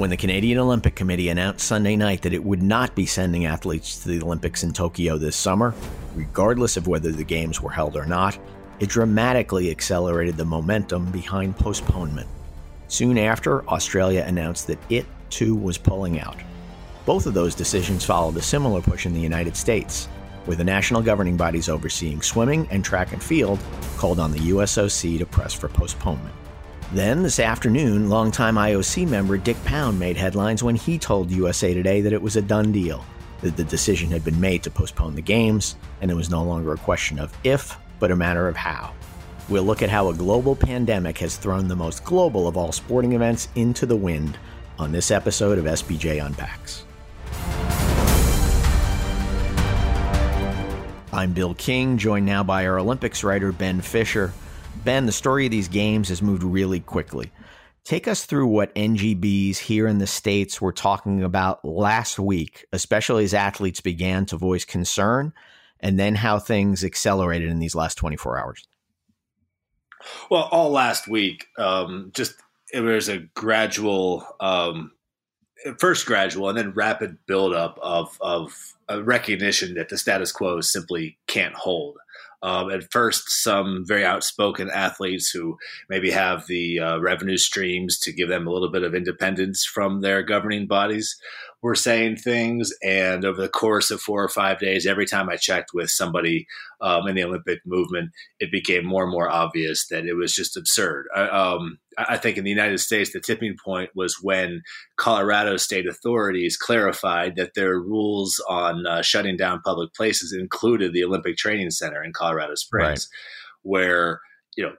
When the Canadian Olympic Committee announced Sunday night that it would not be sending athletes to the Olympics in Tokyo this summer, regardless of whether the Games were held or not, it dramatically accelerated the momentum behind postponement. Soon after, Australia announced that it, too, was pulling out. Both of those decisions followed a similar push in the United States, where the national governing bodies overseeing swimming and track and field called on the USOC to press for postponement. Then, this afternoon, longtime IOC member Dick Pound made headlines when he told USA Today that it was a done deal, that the decision had been made to postpone the Games, and it was no longer a question of if, but a matter of how. We'll look at how a global pandemic has thrown the most global of all sporting events into the wind on this episode of SBJ Unpacks. I'm Bill King, joined now by our Olympics writer, Ben Fisher. Ben, the story of these games has moved really quickly. Take us through what NGBs here in the States were talking about last week, especially as athletes began to voice concern, and then how things accelerated in these last 24 hours. Well, all last week, um, just it was a gradual, um, first gradual, and then rapid buildup of of a recognition that the status quo simply can't hold. Um, at first, some very outspoken athletes who maybe have the uh, revenue streams to give them a little bit of independence from their governing bodies were saying things. And over the course of four or five days, every time I checked with somebody um, in the Olympic movement, it became more and more obvious that it was just absurd. I, um, I think in the United States, the tipping point was when Colorado state authorities clarified that their rules on uh, shutting down public places included the Olympic Training Center in Colorado Springs, right. where you know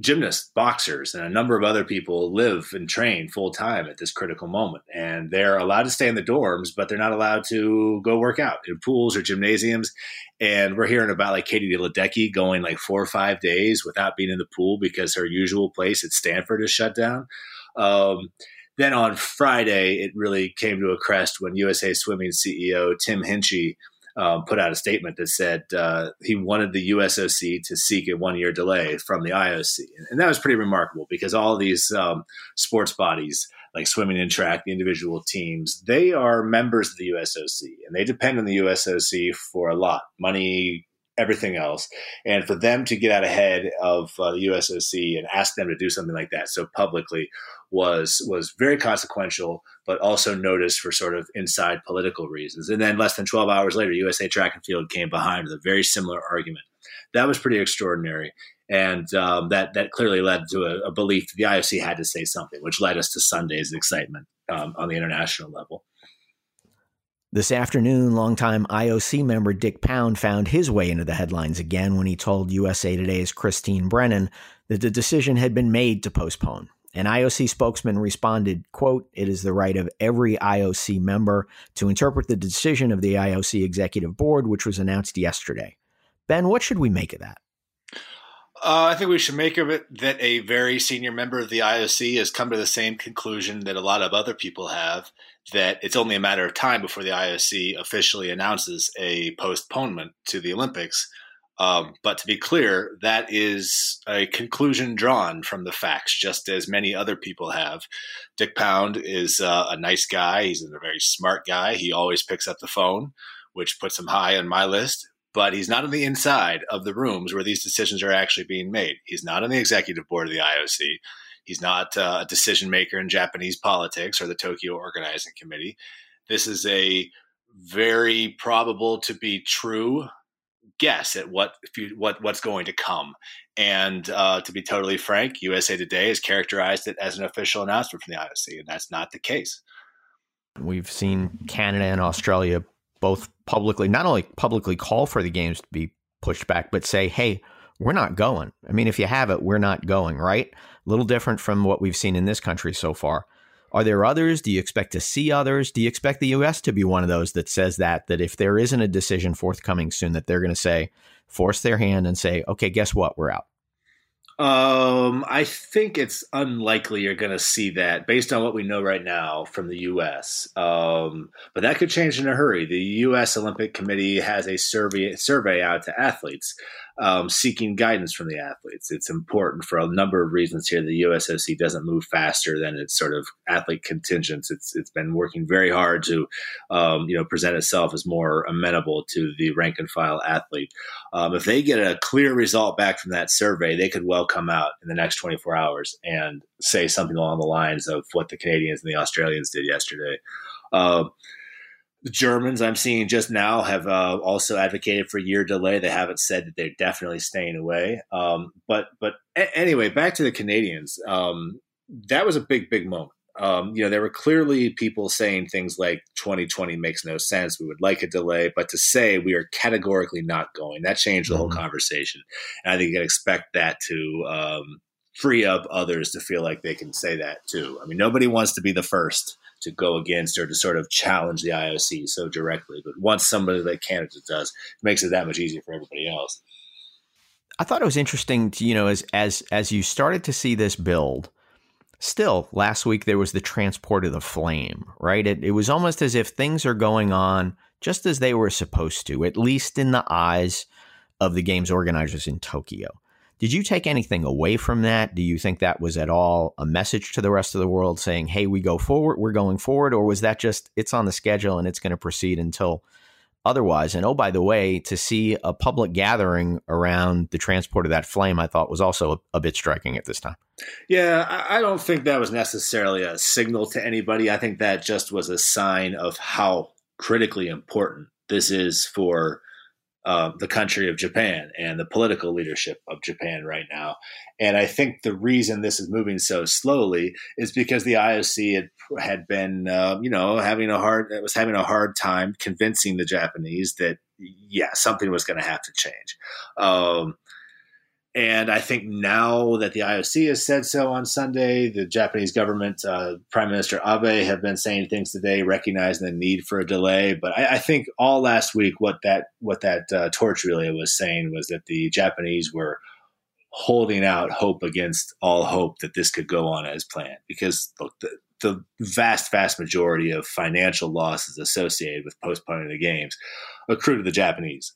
gymnasts, boxers, and a number of other people live and train full time at this critical moment. And they're allowed to stay in the dorms, but they're not allowed to go work out in pools or gymnasiums. And we're hearing about like Katie Ledecky going like four or five days without being in the pool because her usual place at Stanford is shut down. Um, then on Friday, it really came to a crest when USA Swimming CEO Tim Hinchey um, put out a statement that said uh, he wanted the USOC to seek a one year delay from the IOC. And that was pretty remarkable because all these um, sports bodies, like swimming and track, the individual teams, they are members of the USOC and they depend on the USOC for a lot money, everything else. And for them to get out ahead of uh, the USOC and ask them to do something like that so publicly was was very consequential, but also noticed for sort of inside political reasons. And then less than 12 hours later, USA Track and Field came behind with a very similar argument. That was pretty extraordinary. And um, that that clearly led to a, a, belief that the IOC had to say something, which led us to Sunday's excitement um, on the international level. This afternoon, longtime IOC member Dick Pound found his way into the headlines again when he told USA Today's Christine Brennan that the decision had been made to postpone. An IOC spokesman responded, quote, It is the right of every IOC member to interpret the decision of the IOC executive board, which was announced yesterday. Ben, what should we make of that? Uh, I think we should make of it that a very senior member of the IOC has come to the same conclusion that a lot of other people have that it's only a matter of time before the IOC officially announces a postponement to the Olympics. Um, but to be clear, that is a conclusion drawn from the facts, just as many other people have. Dick Pound is uh, a nice guy. He's a very smart guy. He always picks up the phone, which puts him high on my list but he's not on the inside of the rooms where these decisions are actually being made. He's not on the executive board of the IOC. He's not uh, a decision maker in Japanese politics or the Tokyo Organizing Committee. This is a very probable to be true guess at what what what's going to come. And uh, to be totally frank, USA Today has characterized it as an official announcement from the IOC, and that's not the case. We've seen Canada and Australia both publicly, not only publicly call for the games to be pushed back, but say, hey, we're not going. I mean, if you have it, we're not going, right? A little different from what we've seen in this country so far. Are there others? Do you expect to see others? Do you expect the U.S. to be one of those that says that, that if there isn't a decision forthcoming soon, that they're going to say, force their hand and say, okay, guess what? We're out. Um, I think it's unlikely you're going to see that based on what we know right now from the U.S. Um, but that could change in a hurry. The U.S. Olympic Committee has a survey survey out to athletes um, seeking guidance from the athletes. It's important for a number of reasons here. The USOC doesn't move faster than its sort of athlete contingents. It's it's been working very hard to um, you know present itself as more amenable to the rank and file athlete. Um, if they get a clear result back from that survey, they could well come out in the next 24 hours and say something along the lines of what the Canadians and the Australians did yesterday. Uh, the Germans I'm seeing just now have uh, also advocated for year delay. They haven't said that they're definitely staying away. Um, but but a- anyway, back to the Canadians. Um, that was a big big moment. Um, you know, there were clearly people saying things like 2020 makes no sense. We would like a delay, but to say we are categorically not going, that changed the mm-hmm. whole conversation. And I think you can expect that to um, free up others to feel like they can say that too. I mean, nobody wants to be the first to go against or to sort of challenge the IOC so directly. But once somebody like Canada does, it makes it that much easier for everybody else. I thought it was interesting, to, you know, as as as you started to see this build. Still, last week there was the transport of the flame, right? It, it was almost as if things are going on just as they were supposed to, at least in the eyes of the games organizers in Tokyo. Did you take anything away from that? Do you think that was at all a message to the rest of the world saying, hey, we go forward, we're going forward? Or was that just, it's on the schedule and it's going to proceed until otherwise? And oh, by the way, to see a public gathering around the transport of that flame, I thought was also a, a bit striking at this time. Yeah, I don't think that was necessarily a signal to anybody. I think that just was a sign of how critically important this is for the country of Japan and the political leadership of Japan right now. And I think the reason this is moving so slowly is because the IOC had had been, uh, you know, having a hard was having a hard time convincing the Japanese that yeah, something was going to have to change. Um, and I think now that the IOC has said so on Sunday, the Japanese government, uh, Prime Minister Abe, have been saying things today, recognizing the need for a delay. But I, I think all last week, what that what that uh, torch relay was saying was that the Japanese were holding out hope against all hope that this could go on as planned. Because look, the, the vast, vast majority of financial losses associated with postponing the games accrue to the Japanese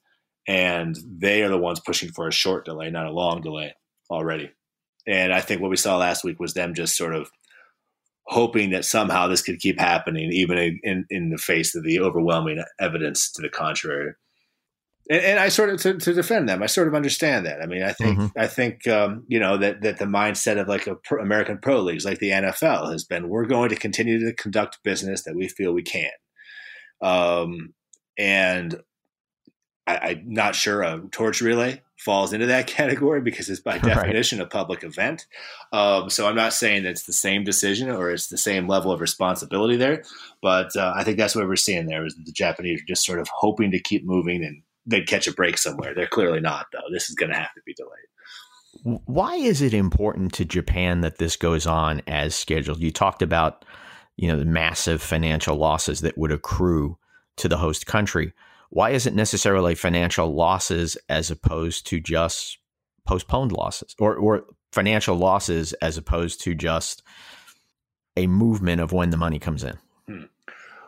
and they are the ones pushing for a short delay, not a long delay already. And I think what we saw last week was them just sort of hoping that somehow this could keep happening, even in, in the face of the overwhelming evidence to the contrary. And, and I sort of to, to, defend them, I sort of understand that. I mean, I think mm-hmm. I think um, you know that that the mindset of like a pro, American pro leagues, like the NFL, has been we're going to continue to conduct business that we feel we can. Um, and I, am not sure a torch relay falls into that category because it's by definition right. a public event. Um, so I'm not saying that it's the same decision or it's the same level of responsibility there, but uh, I think that's what we're seeing there is the Japanese are just sort of hoping to keep moving and they'd catch a break somewhere. They're clearly not, though. This is going to have to be delayed. Why is it important to Japan that this goes on as scheduled? You talked about, you know, the massive financial losses that would accrue to the host country why is it necessarily financial losses as opposed to just postponed losses or, or financial losses as opposed to just a movement of when the money comes in? Hmm.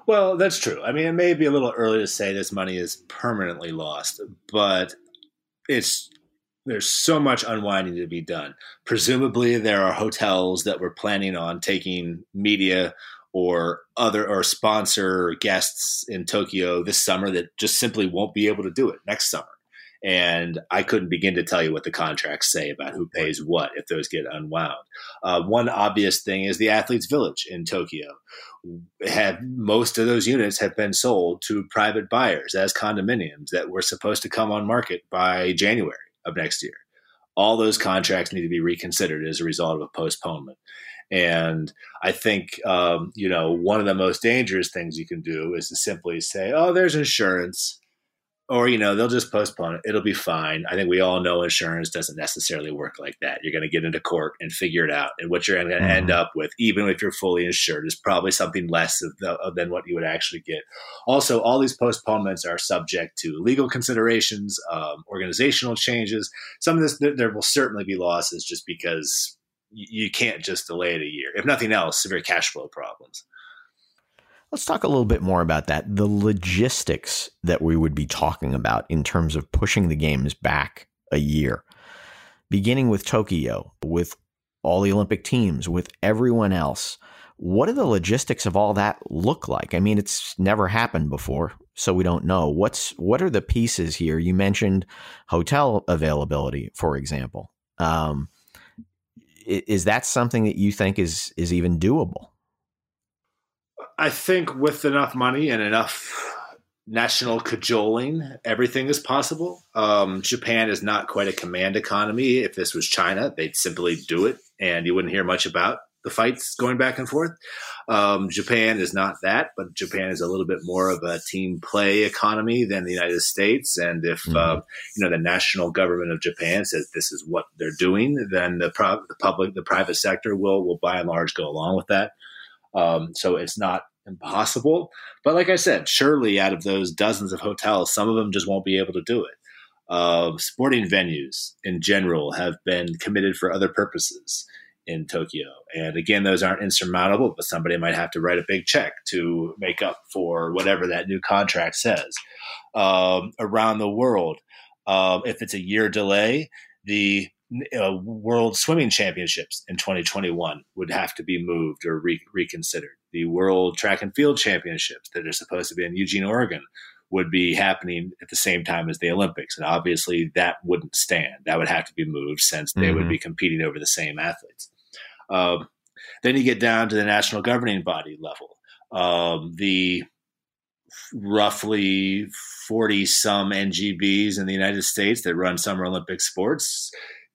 Well, that's true. I mean, it may be a little early to say this money is permanently lost, but it's there's so much unwinding to be done. Presumably, there are hotels that were planning on taking media or other or sponsor guests in Tokyo this summer that just simply won't be able to do it next summer. And I couldn't begin to tell you what the contracts say about who pays what if those get unwound. Uh, one obvious thing is the athletes' village in Tokyo. Have most of those units have been sold to private buyers as condominiums that were supposed to come on market by January of next year. All those contracts need to be reconsidered as a result of a postponement. And I think, um, you know, one of the most dangerous things you can do is to simply say, oh, there's insurance. or you know they'll just postpone it. It'll be fine. I think we all know insurance doesn't necessarily work like that. You're going to get into court and figure it out. And what you're going to mm-hmm. end up with even if you're fully insured is probably something less the, than what you would actually get. Also all these postponements are subject to legal considerations um, organizational changes. Some of this there will certainly be losses just because you can't just delay it a year if nothing else severe cash flow problems Let's talk a little bit more about that. The logistics that we would be talking about in terms of pushing the games back a year, beginning with Tokyo, with all the Olympic teams, with everyone else. What do the logistics of all that look like? I mean, it's never happened before, so we don't know. What's what are the pieces here? You mentioned hotel availability, for example. Um, is that something that you think is is even doable? I think with enough money and enough national cajoling, everything is possible. Um, Japan is not quite a command economy. If this was China, they'd simply do it, and you wouldn't hear much about the fights going back and forth. Um, Japan is not that, but Japan is a little bit more of a team play economy than the United States. And if mm-hmm. uh, you know the national government of Japan says this is what they're doing, then the, pro- the public, the private sector will will by and large go along with that. Um, so it's not impossible. But like I said, surely out of those dozens of hotels, some of them just won't be able to do it. Uh, sporting venues in general have been committed for other purposes in Tokyo. And again, those aren't insurmountable, but somebody might have to write a big check to make up for whatever that new contract says. Um, around the world, um, if it's a year delay, the uh, World Swimming Championships in 2021 would have to be moved or re- reconsidered. The World Track and Field Championships that are supposed to be in Eugene, Oregon, would be happening at the same time as the Olympics, and obviously that wouldn't stand. That would have to be moved since they mm-hmm. would be competing over the same athletes. Um, then you get down to the national governing body level. Um, the roughly 40 some NGBs in the United States that run Summer Olympic sports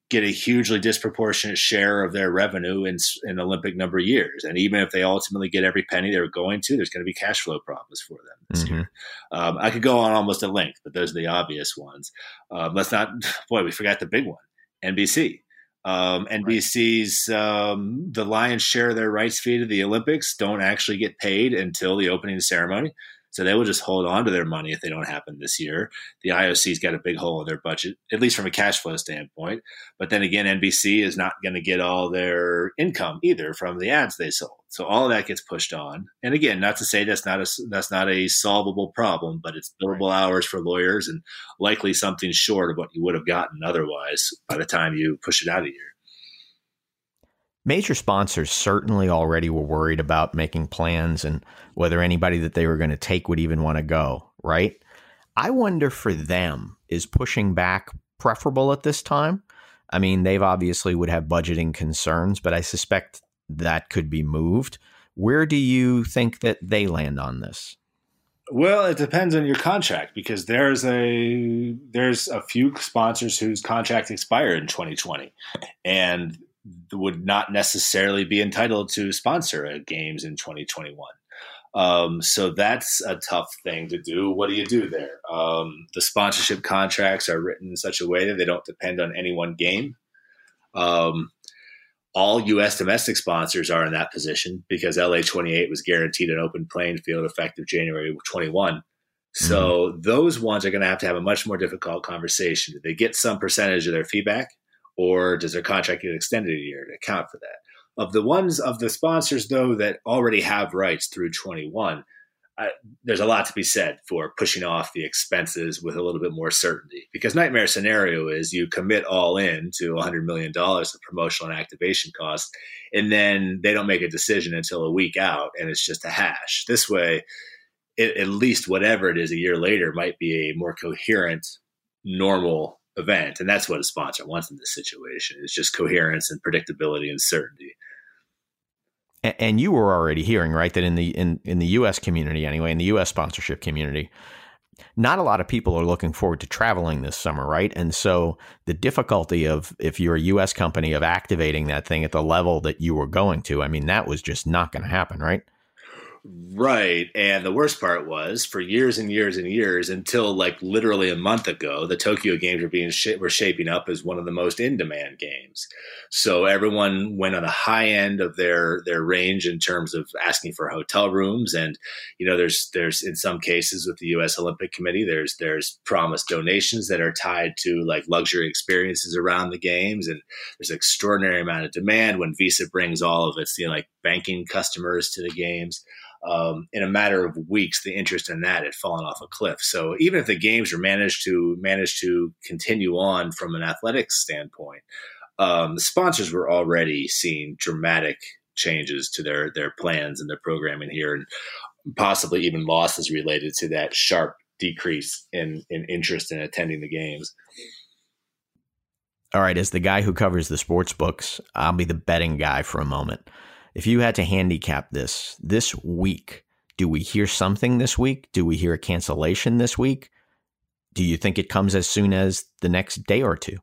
get a hugely disproportionate share of their revenue in, in Olympic number years. And even if they ultimately get every penny they're going to, there's going to be cash flow problems for them this mm-hmm. year. Um, I could go on almost at length, but those are the obvious ones. Um, let's not, boy, we forgot the big one NBC. Um, NBC's um, the lion's share of their rights fee to the Olympics don't actually get paid until the opening ceremony. So they will just hold on to their money if they don't happen this year. The IOC's got a big hole in their budget, at least from a cash flow standpoint. But then again, NBC is not going to get all their income either from the ads they sold. So all of that gets pushed on. And again, not to say that's not a that's not a solvable problem, but it's billable right. hours for lawyers and likely something short of what you would have gotten otherwise by the time you push it out a year. Major sponsors certainly already were worried about making plans and whether anybody that they were going to take would even want to go, right? I wonder for them, is pushing back preferable at this time? I mean, they've obviously would have budgeting concerns, but I suspect that could be moved. Where do you think that they land on this? Well, it depends on your contract because there's a there's a few sponsors whose contracts expired in 2020, and would not necessarily be entitled to sponsor games in 2021. Um, so that's a tough thing to do. What do you do there? Um, the sponsorship contracts are written in such a way that they don't depend on any one game. Um, all U.S. domestic sponsors are in that position because LA 28 was guaranteed an open playing field effective January 21. So mm-hmm. those ones are going to have to have a much more difficult conversation. Do they get some percentage of their feedback? Or does their contract get extended a year to account for that? Of the ones of the sponsors though that already have rights through 21, I, there's a lot to be said for pushing off the expenses with a little bit more certainty. Because nightmare scenario is you commit all in to 100 million dollars of promotional and activation costs, and then they don't make a decision until a week out, and it's just a hash. This way, it, at least whatever it is a year later might be a more coherent, normal event. And that's what a sponsor wants in this situation is just coherence and predictability and certainty. And you were already hearing, right, that in the in, in the US community anyway, in the US sponsorship community, not a lot of people are looking forward to traveling this summer, right? And so the difficulty of if you're a US company of activating that thing at the level that you were going to, I mean, that was just not going to happen, right? Right. And the worst part was for years and years and years until like literally a month ago, the Tokyo games were being sh- were shaping up as one of the most in demand games. So everyone went on the high end of their their range in terms of asking for hotel rooms and you know there's there's in some cases with the US Olympic Committee there's there's promised donations that are tied to like luxury experiences around the games and there's an extraordinary amount of demand when Visa brings all of its you know like banking customers to the games um, in a matter of weeks, the interest in that had fallen off a cliff. So even if the games were managed to manage to continue on from an athletics standpoint, um, the sponsors were already seeing dramatic changes to their their plans and their programming here, and possibly even losses related to that sharp decrease in in interest in attending the games. All right, as the guy who covers the sports books, I'll be the betting guy for a moment. If you had to handicap this this week, do we hear something this week? Do we hear a cancellation this week? Do you think it comes as soon as the next day or two?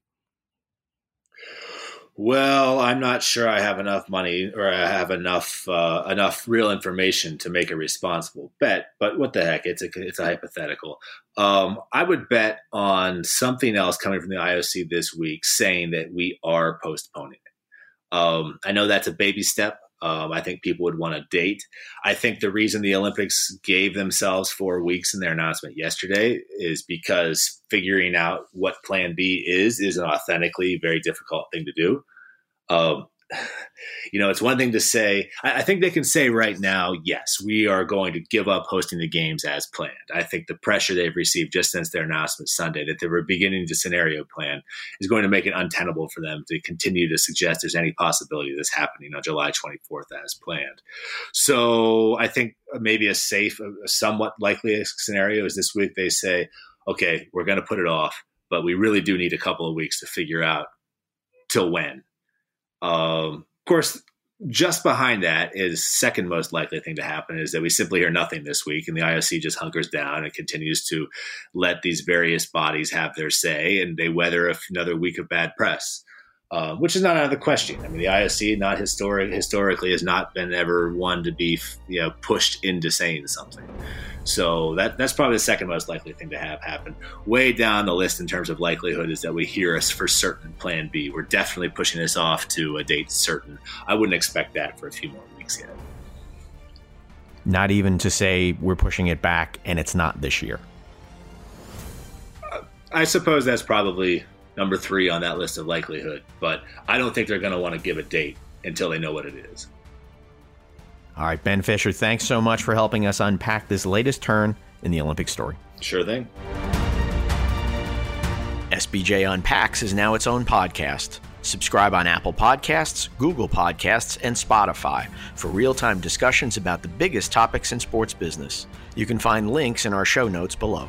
Well, I'm not sure I have enough money or I have enough uh, enough real information to make a responsible bet. But what the heck? It's a it's a hypothetical. Um, I would bet on something else coming from the IOC this week, saying that we are postponing it. Um, I know that's a baby step. Um, I think people would want to date. I think the reason the Olympics gave themselves four weeks in their announcement yesterday is because figuring out what Plan B is is an authentically very difficult thing to do. Um, you know, it's one thing to say, I, I, think they can say right now, yes, we are going to give up hosting the games as planned. I think the pressure they've received just since their announcement Sunday that they were beginning to scenario plan is going to make it untenable for them to continue to suggest there's any possibility of this happening on July 24th as planned. So I think maybe a safe, a somewhat likely scenario is this week they say, okay, we're going to put it off, but we really do need a couple of weeks to figure out till when um, of course, just behind that is second most likely thing to happen is that we simply hear nothing this week and the IOC just hunkers down and continues to let these various bodies have their say and they weather another week of bad press. Uh, which is not out of the question. I mean, the IOC, not historic, historically, has not been ever one to be, you know, pushed into saying something. So that that's probably the second most likely thing to have happen. Way down the list in terms of likelihood is that we hear us for certain Plan B. We're definitely pushing this off to a date certain. I wouldn't expect that for a few more weeks yet. Not even to say we're pushing it back and it's not this year. I suppose that's probably number three on that list of likelihood, but I don't think they're going to want to give a date until they know what it is. All right, Ben Fisher, thanks so much for helping us unpack this latest turn in the Olympic story. Sure thing. SBJ Unpacks is now its own podcast. Subscribe on Apple Podcasts, Google Podcasts, and Spotify for real time discussions about the biggest topics in sports business. You can find links in our show notes below.